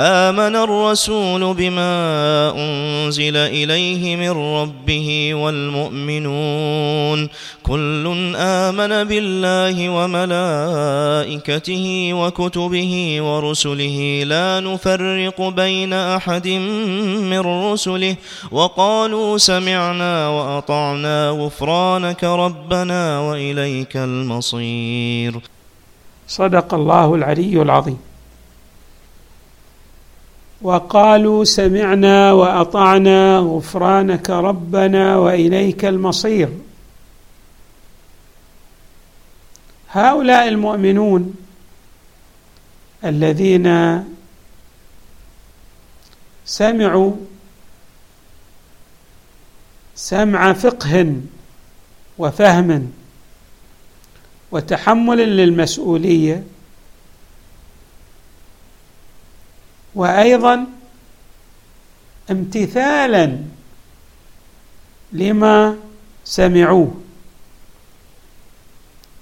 آمن الرسول بما أنزل إليه من ربه والمؤمنون. كل آمن بالله وملائكته وكتبه ورسله. لا نفرق بين أحد من رسله. وقالوا سمعنا وأطعنا غفرانك ربنا وإليك المصير. صدق الله العلي العظيم. وقالوا سمعنا وأطعنا غفرانك ربنا وإليك المصير. هؤلاء المؤمنون الذين سمعوا سمع فقه وفهم وتحمل للمسؤولية وأيضا امتثالا لما سمعوه.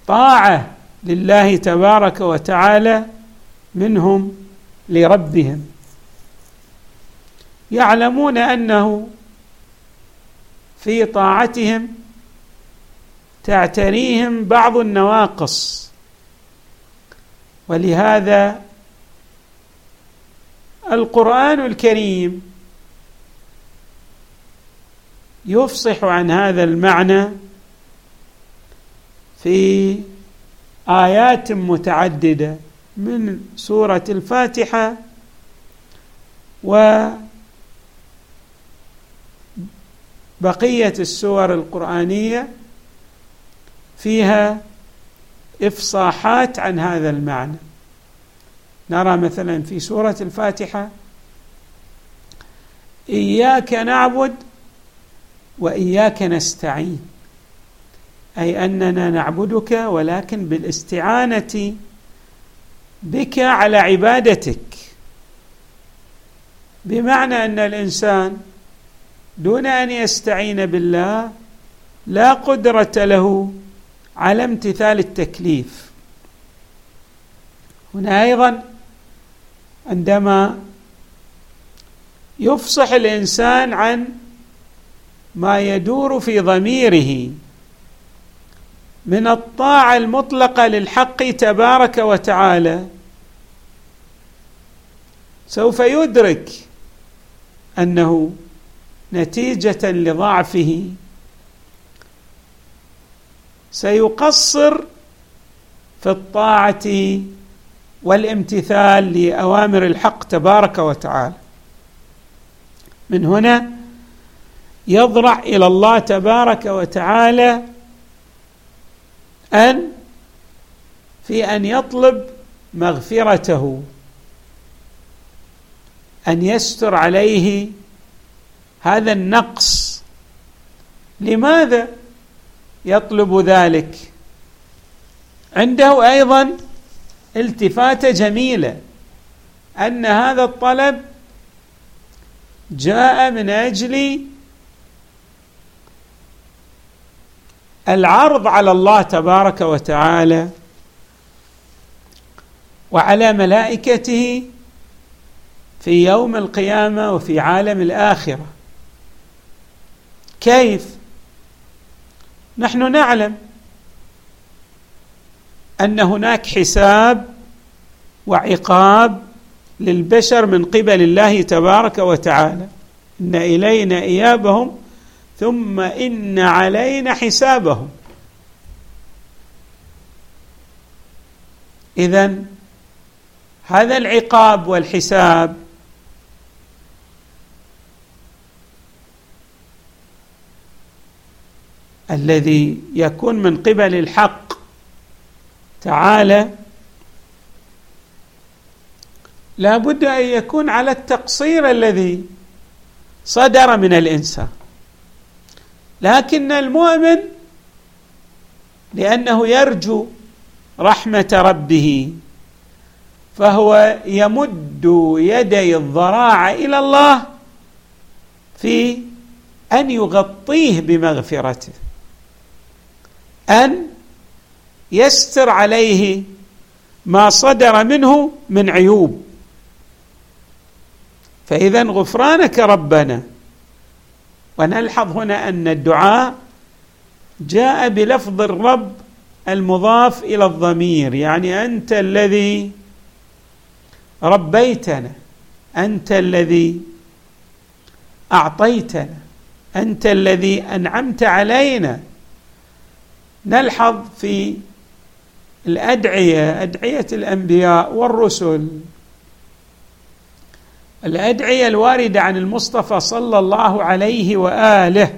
طاعة لله تبارك وتعالى منهم لربهم. يعلمون أنه في طاعتهم تعتريهم بعض النواقص ولهذا القرآن الكريم يفصح عن هذا المعنى في آيات متعددة من سورة الفاتحة وبقية السور القرآنية فيها إفصاحات عن هذا المعنى. نرى مثلا في سورة الفاتحة إياك نعبد وإياك نستعين أي أننا نعبدك ولكن بالاستعانة بك على عبادتك. بمعنى أن الإنسان دون أن يستعين بالله لا قدرة له على امتثال التكليف. هنا أيضا عندما يفصح الإنسان عن ما يدور في ضميره من الطاعة المطلقة للحق تبارك وتعالى سوف يدرك أنه نتيجة لضعفه. سيقصر في الطاعة والامتثال لأوامر الحق تبارك وتعالى. من هنا يضرع إلى الله تبارك وتعالى أن في أن يطلب مغفرته أن يستر عليه هذا النقص. لماذا يطلب ذلك؟ عنده أيضا التفاته جميلة. أن هذا الطلب جاء من أجل العرض على الله تبارك وتعالى وعلى ملائكته في يوم القيامة وفي عالم الآخرة. كيف؟ نحن نعلم أن هناك حساب وعقاب للبشر من قبل الله تبارك وتعالى. إن إلينا إيابهم ثم إن علينا حسابهم. اذا هذا العقاب والحساب الذي يكون من قبل الحق تعالى لا بد أن يكون على التقصير الذي صدر من الإنسان. لكن المؤمن لأنه يرجو رحمة ربه فهو يمد يدي الضراعه إلى الله في أن يغطيه بمغفرته أن يستر عليه ما صدر منه من عيوب. فإذا غفرانك ربنا. ونلحظ هنا أن الدعاء جاء بلفظ الرب المضاف إلى الضمير يعني أنت الذي ربيتنا أنت الذي أعطيتنا أنت الذي أنعمت علينا. نلحظ في الأدعية أدعية الأنبياء والرسل. الأدعية الواردة عن المصطفى صلى الله عليه وآله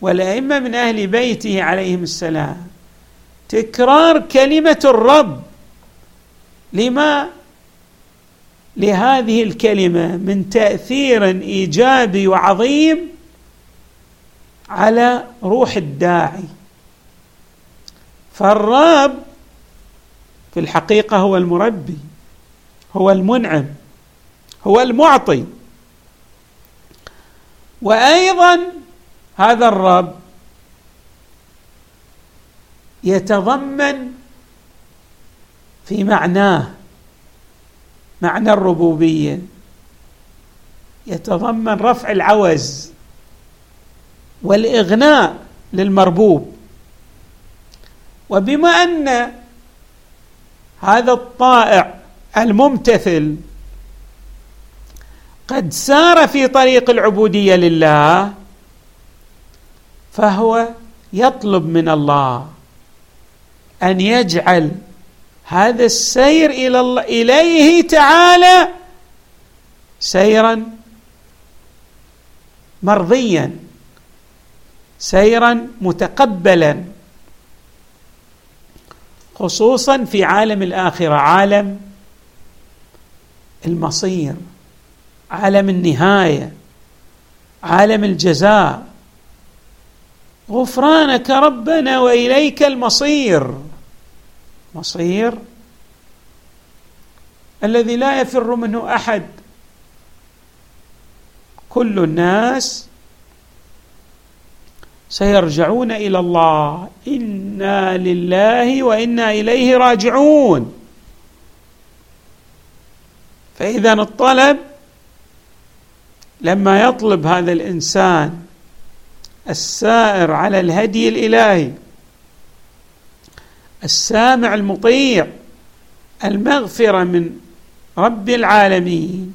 والأئمة من أهل بيته عليهم السلام. تكرار كلمة الرب. لما؟ لهذه الكلمة من تأثير إيجابي وعظيم على روح الداعي. فالرب في الحقيقة هو المربي هو المنعم هو المعطي. وأيضا هذا الرب يتضمن في معناه معنى الربوبية يتضمن رفع العوز والإغناء للمربوب. وبما أن هذا الطائع الممتثل قد سار في طريق العبودية لله فهو يطلب من الله أن يجعل هذا السير إلى الله إليه تعالى سيرا مرضيا سيرا متقبلا. خصوصا في عالم الآخرة عالم المصير عالم النهاية عالم الجزاء. غفرانك ربنا وإليك المصير. مصير الذي لا يفر منه أحد. كل الناس سيرجعون إلى الله. إنا لله وإنا إليه راجعون. فإذا الطلب لما يطلب هذا الإنسان السائر على الهدي الإلهي السامع المطيع المغفرة من رب العالمين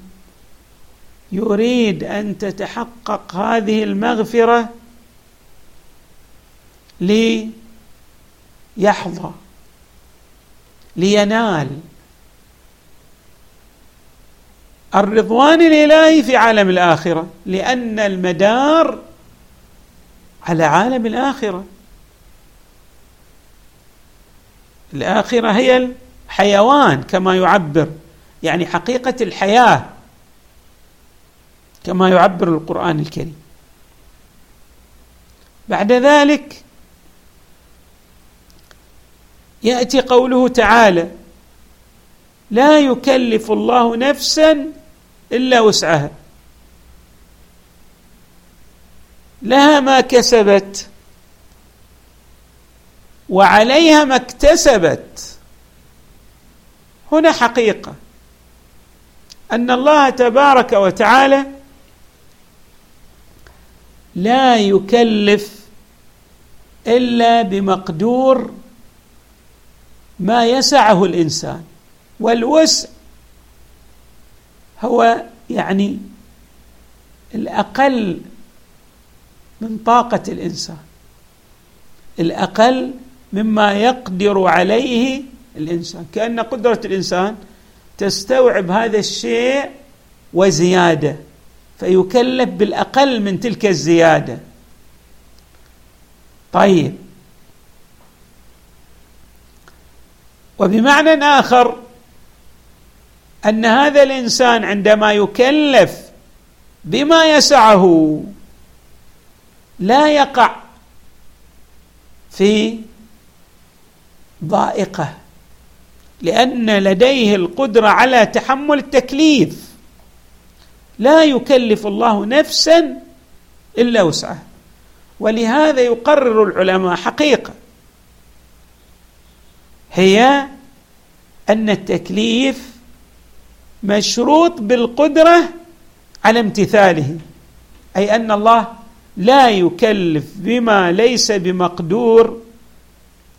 يريد أن تتحقق هذه المغفرة ليحظى لينال. الرضوان الإلهي في عالم الآخرة لأن المدار على عالم الآخرة. الآخرة هي الحيوان كما يعبر يعني حقيقة الحياة كما يعبر القرآن الكريم. بعد ذلك يأتي قوله تعالى لا يكلف الله نفسا إلا وسعها. لها ما كسبت وعليها ما اكتسبت. هنا حقيقة أن الله تبارك وتعالى لا يكلف إلا بمقدور ما يسعه الإنسان. والوسع هو يعني الأقل من طاقة الإنسان. الأقل مما يقدر عليه الإنسان. كأن قدرة الإنسان تستوعب هذا الشيء وزيادة فيكلف بالأقل من تلك الزيادة. طيب وبمعنى آخر أن هذا الإنسان عندما يكلف بما يسعه لا يقع في ضائقة لأن لديه القدرة على تحمل التكليف. لا يكلف الله نفسا إلا وسعها. ولهذا يقرر العلماء حقيقة هي أن التكليف مشروط بالقدرة على امتثاله أي أن الله لا يكلف بما ليس بمقدور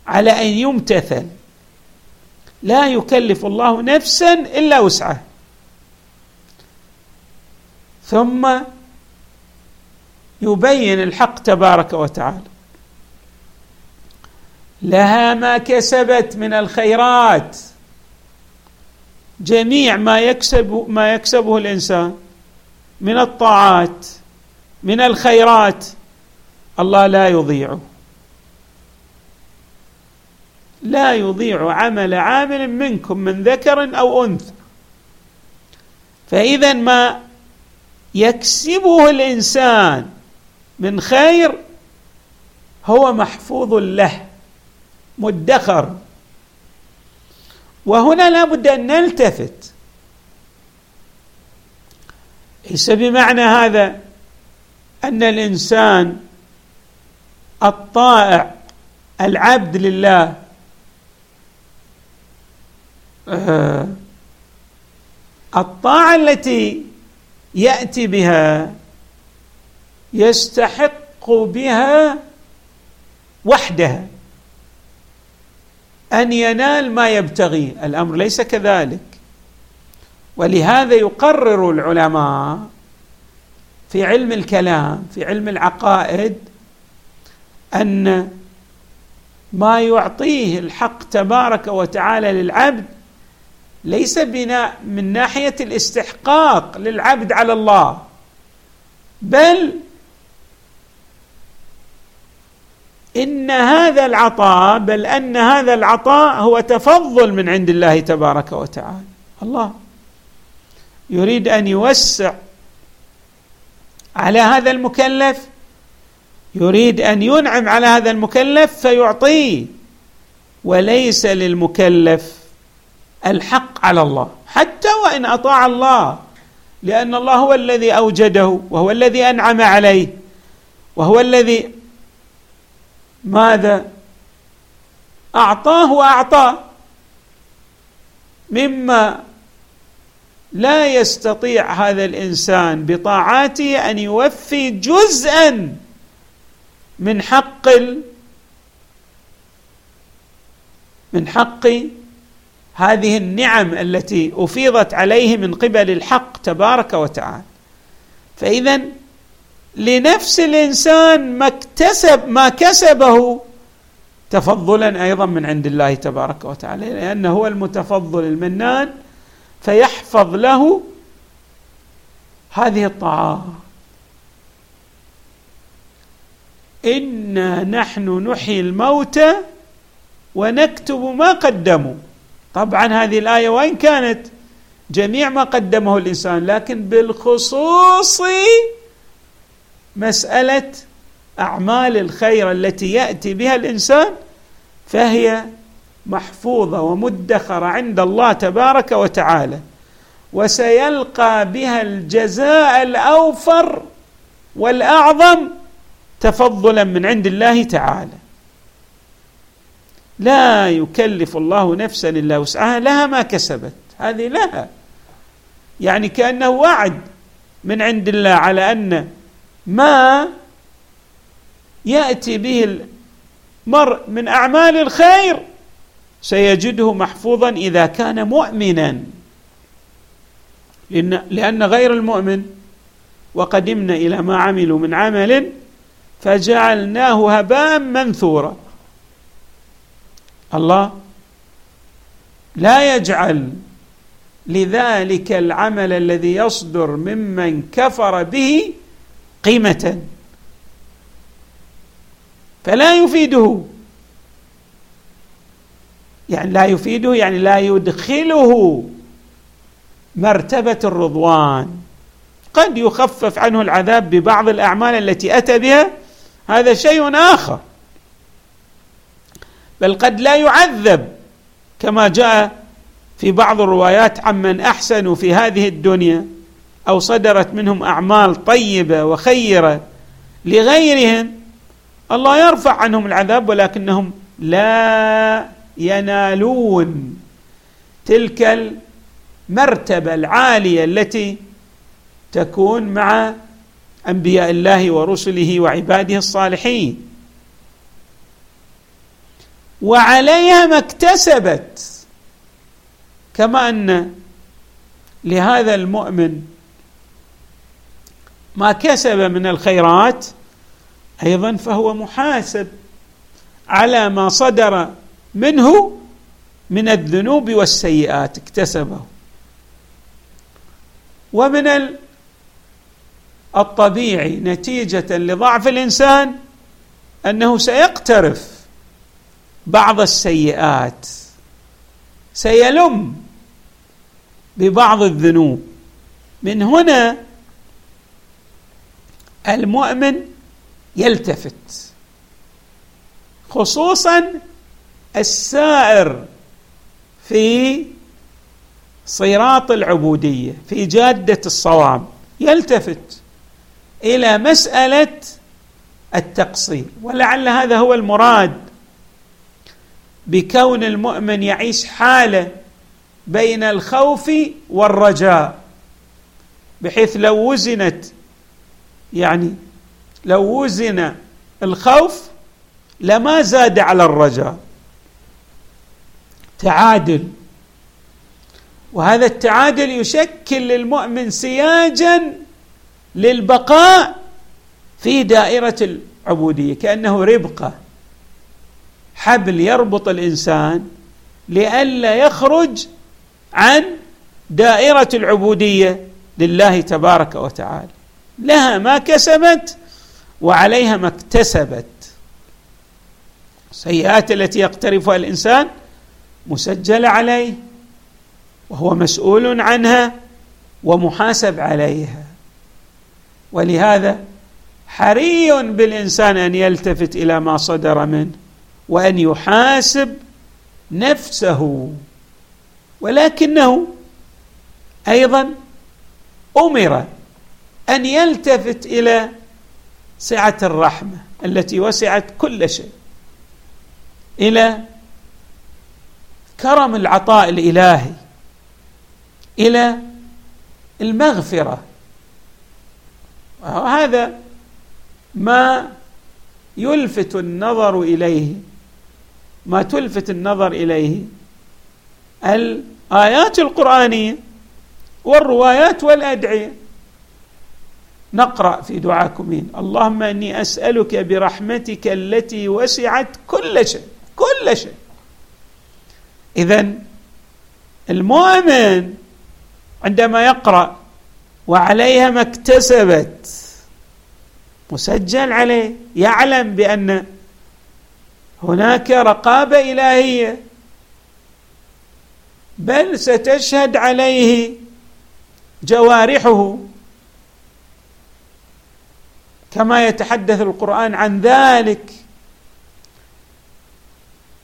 على أن يمتثل. لا يكلف الله نفسا إلا وسعه. ثم يبين الحق تبارك وتعالى. لها ما كسبت من الخيرات. جميع ما يكسب ما يكسبه الإنسان من الطاعات من الخيرات الله لا يضيعه. لا يضيع عمل عامل منكم من ذكر أو أنثى. فإذا ما يكسبه الإنسان من خير هو محفوظ له. مدخر. وهنا لا بد أن نلتفت. ليس بمعنى هذا أن الإنسان الطائع العبد لله آه، الطاعة التي يأتي بها يستحق بها وحدها. أن ينال ما يبتغي. الأمر ليس كذلك. ولهذا يقرر العلماء في علم الكلام في علم العقائد أن ما يعطيه الحق تبارك وتعالى للعبد ليس بناء من ناحية الاستحقاق للعبد على الله بل إن هذا العطاء بل أن هذا العطاء هو تفضل من عند الله تبارك وتعالى. الله يريد أن يوسع على هذا المكلف يريد أن ينعم على هذا المكلف فيعطيه. وليس للمكلف الحق على الله حتى وإن أطاع الله لأن الله هو الذي أوجده وهو الذي أنعم عليه وهو الذي ماذا؟ أعطاه وأعطاه. مما لا يستطيع هذا الإنسان بطاعاته أن يوفي جزءا من حق من حق هذه النعم التي أفيضت عليه من قبل الحق تبارك وتعالى. فاذا لنفس الإنسان ما اكتسب ما كسبه تفضلا أيضا من عند الله تبارك وتعالى لأنه هو المتفضل المنان فيحفظ له هذه الطاعات إنا نحن نحيي الموتى ونكتب ما قدموا. طبعا هذه الآية وإن كانت جميع ما قدمه الإنسان لكن بالخصوص مسألة أعمال الخير التي يأتي بها الإنسان فهي محفوظة ومدخرة عند الله تبارك وتعالى وسيلقى بها الجزاء الأوفر والأعظم تفضلا من عند الله تعالى. لا يكلف الله نفسا إلا وسعها لها ما كسبت. هذه لها. يعني كأنه وعد من عند الله على أن ما يأتي به المرء من أعمال الخير سيجده محفوظا إذا كان مؤمنا. لأن غير المؤمن وقدمنا إلى ما عملوا من عمل فجعلناه هباء منثورا. الله لا يجعل لذلك العمل الذي يصدر ممن كفر به قيمة. فلا يفيده. يعني لا يفيده يعني لا يدخله مرتبة الرضوان. قد يخفف عنه العذاب ببعض الأعمال التي أتى بها هذا شيء آخر. بل قد لا يعذب كما جاء في بعض الروايات عمن احسنوا في هذه الدنيا. أو صدرت منهم أعمال طيبة وخيرة لغيرهم الله يرفع عنهم العذاب ولكنهم لا ينالون تلك المرتبة العالية التي تكون مع أنبياء الله ورسله وعباده الصالحين. وعليها ما اكتسبت كما أن لهذا المؤمن ما كسب من الخيرات أيضا فهو محاسب على ما صدر منه من الذنوب والسيئات اكتسبه. ومن الطبيعي نتيجة لضعف الإنسان أنه سيقترف بعض السيئات سيلم ببعض الذنوب. من هنا المؤمن يلتفت خصوصا السائر في صراط العبودية في جادة الصواب يلتفت إلى مسألة التقصير. ولعل هذا هو المراد بكون المؤمن يعيش حالة بين الخوف والرجاء بحيث لو وزنت يعني لو وزن الخوف لما زاد على الرجاء. تعادل. وهذا التعادل يشكل للمؤمن سياجا للبقاء في دائرة العبودية كأنه ربقه حبل يربط الإنسان لئلا يخرج عن دائرة العبودية لله تبارك وتعالى. لها ما كسبت وعليها ما اكتسبت. السيئات التي يقترفها الإنسان مسجله عليه وهو مسؤول عنها ومحاسب عليها. ولهذا حري بالإنسان أن يلتفت إلى ما صدر منه وأن يحاسب نفسه. ولكنه أيضا أمر أن يلتفت إلى سعة الرحمة التي وسعت كل شيء إلى كرم العطاء الإلهي إلى المغفرة. وهذا ما يلفت النظر إليه ما تلفت النظر إليه الآيات القرآنية والروايات والأدعية. نقرأ في دعاكم. اللهم إني أسألك برحمتك التي وسعت كل شيء كل شيء. اذا المؤمن عندما يقرأ وعليها ما اكتسبت مسجل عليه يعلم بأن هناك رقابة إلهية. بل ستشهد عليه جوارحه. كما يتحدث القرآن عن ذلك.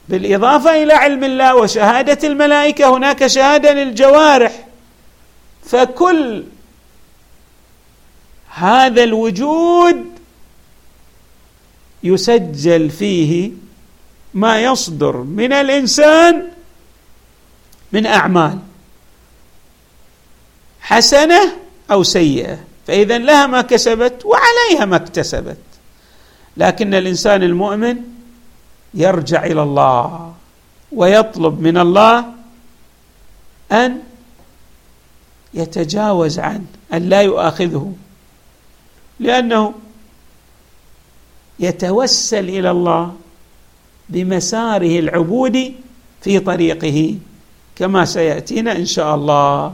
بالإضافة إلى علم الله وشهادة الملائكة هناك شهادة للجوارح. فكل هذا الوجود يسجل فيه ما يصدر من الإنسان من أعمال حسنة أو سيئة. فإذا لها ما كسبت وعليها ما اكتسبت. لكن الإنسان المؤمن يرجع إلى الله ويطلب من الله أن يتجاوز عنه أن لا يؤاخذه لأنه يتوسل إلى الله بمساره العبودي في طريقه كما سيأتينا إن شاء الله.